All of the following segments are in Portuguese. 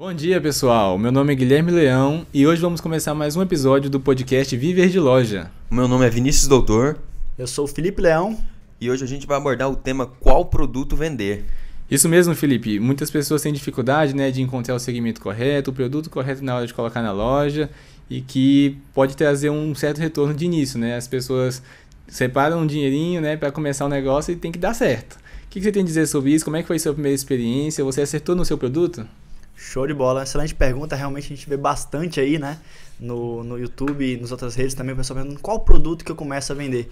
Bom dia, pessoal. Meu nome é Guilherme Leão e hoje vamos começar mais um episódio do podcast Viver de Loja. O meu nome é Vinícius Doutor. Eu sou o Felipe Leão. E hoje a gente vai abordar o tema qual produto vender. Isso mesmo, Felipe. Muitas pessoas têm dificuldade né, de encontrar o segmento correto, o produto correto na hora de colocar na loja e que pode trazer um certo retorno de início. Né? As pessoas separam um dinheirinho né, para começar o um negócio e tem que dar certo. O que você tem a dizer sobre isso? Como é que foi a sua primeira experiência? Você acertou no seu produto? Show de bola, excelente pergunta. Realmente a gente vê bastante aí, né? No, no YouTube e nas outras redes também, o pessoal perguntando qual produto que eu começo a vender.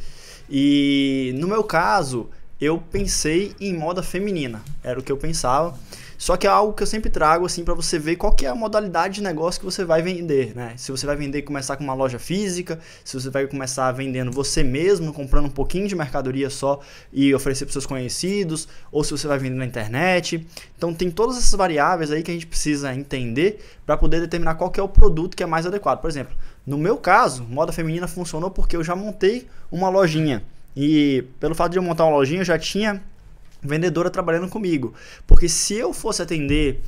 E no meu caso, eu pensei em moda feminina, era o que eu pensava. Só que é algo que eu sempre trago assim para você ver qual que é a modalidade de negócio que você vai vender, né? Se você vai vender começar com uma loja física, se você vai começar vendendo você mesmo, comprando um pouquinho de mercadoria só e oferecer para seus conhecidos, ou se você vai vender na internet. Então tem todas essas variáveis aí que a gente precisa entender para poder determinar qual que é o produto que é mais adequado. Por exemplo, no meu caso, moda feminina funcionou porque eu já montei uma lojinha. E pelo fato de eu montar uma lojinha, eu já tinha vendedora trabalhando comigo. Porque se eu fosse atender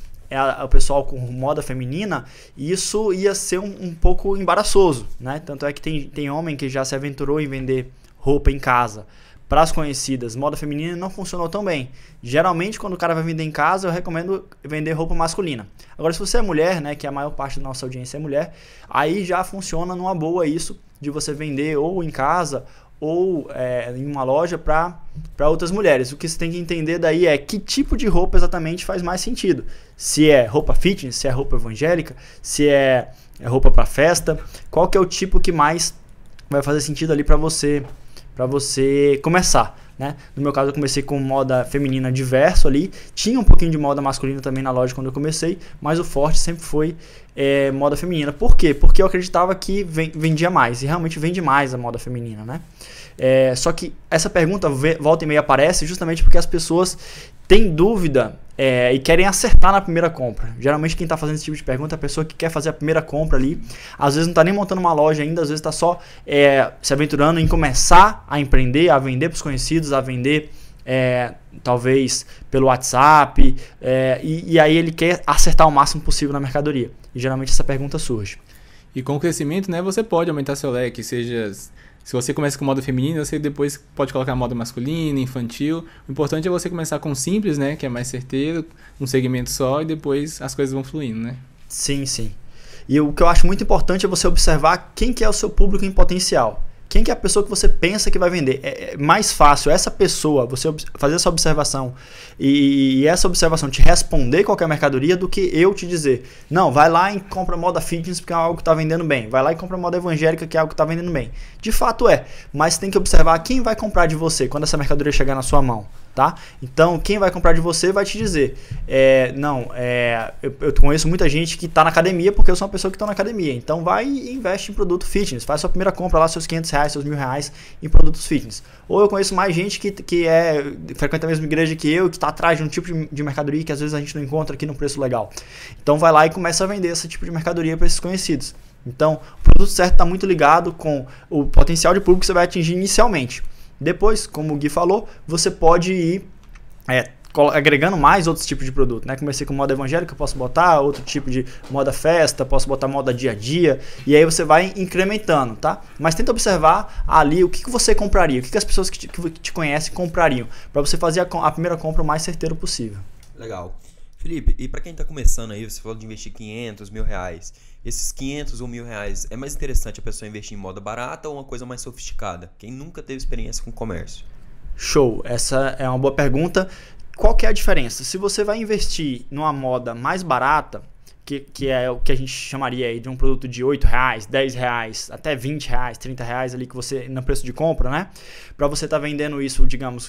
o pessoal com moda feminina, isso ia ser um, um, pouco embaraçoso, né? Tanto é que tem, tem homem que já se aventurou em vender roupa em casa para as conhecidas. Moda feminina não funcionou tão bem. Geralmente, quando o cara vai vender em casa, eu recomendo vender roupa masculina. Agora, se você é mulher, né, que a maior parte da nossa audiência é mulher, aí já funciona numa boa isso de você vender ou em casa ou é, em uma loja para outras mulheres. O que você tem que entender daí é que tipo de roupa exatamente faz mais sentido. Se é roupa fitness, se é roupa evangélica, se é, é roupa para festa, qual que é o tipo que mais vai fazer sentido ali para você para você começar. Né? No meu caso, eu comecei com moda feminina diverso ali. Tinha um pouquinho de moda masculina também na loja quando eu comecei, mas o forte sempre foi é, moda feminina. Por quê? Porque eu acreditava que vendia mais, e realmente vende mais a moda feminina. Né? É, só que essa pergunta volta e meia aparece justamente porque as pessoas têm dúvida é, e querem acertar na primeira compra. Geralmente quem está fazendo esse tipo de pergunta é a pessoa que quer fazer a primeira compra ali. Às vezes não está nem montando uma loja ainda, às vezes está só é, se aventurando em começar a empreender, a vender para os conhecidos, a vender é, talvez pelo WhatsApp, é, e, e, aí ele quer acertar o máximo possível na mercadoria. E geralmente essa pergunta surge. E com o crescimento, né, você pode aumentar seu leque, seja se você começa com moda feminina, você depois pode colocar moda masculina, infantil. O importante é você começar com simples, né? Que é mais certeiro, um segmento só, e depois as coisas vão fluindo, né? Sim, sim. E o que eu acho muito importante é você observar quem que é o seu público em potencial. Quem que é a pessoa que você pensa que vai vender? É, é mais fácil essa pessoa, você fazer essa observação e, e, essa observação te responder qualquer mercadoria do que eu te dizer. Não, vai lá e compra moda fitness porque é algo que está vendendo bem. Vai lá e compra moda evangélica que é algo que está vendendo bem. De fato é, mas tem que observar quem vai comprar de você quando essa mercadoria chegar na sua mão tá? Então, quem vai comprar de você vai te dizer, é, não, é, eu, eu, conheço muita gente que está na academia porque eu sou uma pessoa que está na academia. Então, vai e investe em produto fitness, faz sua primeira compra lá, seus 500 reais, seus mil reais em produtos fitness. Ou eu conheço mais gente que, que é frequenta a mesma igreja que eu, que está atrás de um tipo de, de mercadoria que às vezes a gente não encontra aqui no preço legal. Então, vai lá e começa a vender esse tipo de mercadoria para esses conhecidos. Então, o produto certo está muito ligado com o potencial de público que você vai atingir inicialmente. Depois, como o Gui falou, você pode ir é, agregando mais outros tipos de produto, né? Comecei com moda evangélica, posso botar outro tipo de moda festa, posso botar moda dia a dia, e aí você vai incrementando, tá? Mas tenta observar ali o que, que você compraria, o que, que as pessoas que te, que te conhecem comprariam, para você fazer a, a, primeira compra o mais certeiro possível. Legal. Felipe, e para quem está começando aí, você falou de investir 500 mil reais esses 500 ou mil reais, é mais interessante a pessoa investir em moda barata ou uma coisa mais sofisticada? Quem nunca teve experiência com comércio? Show, essa é uma boa pergunta. Qual que é a diferença? Se você vai investir numa moda mais barata, que, que é o que a gente chamaria de um produto de 8 reais, 10 reais, até 20 reais, 30 reais ali que você no preço de compra, né? Para você estar tá vendendo isso, digamos,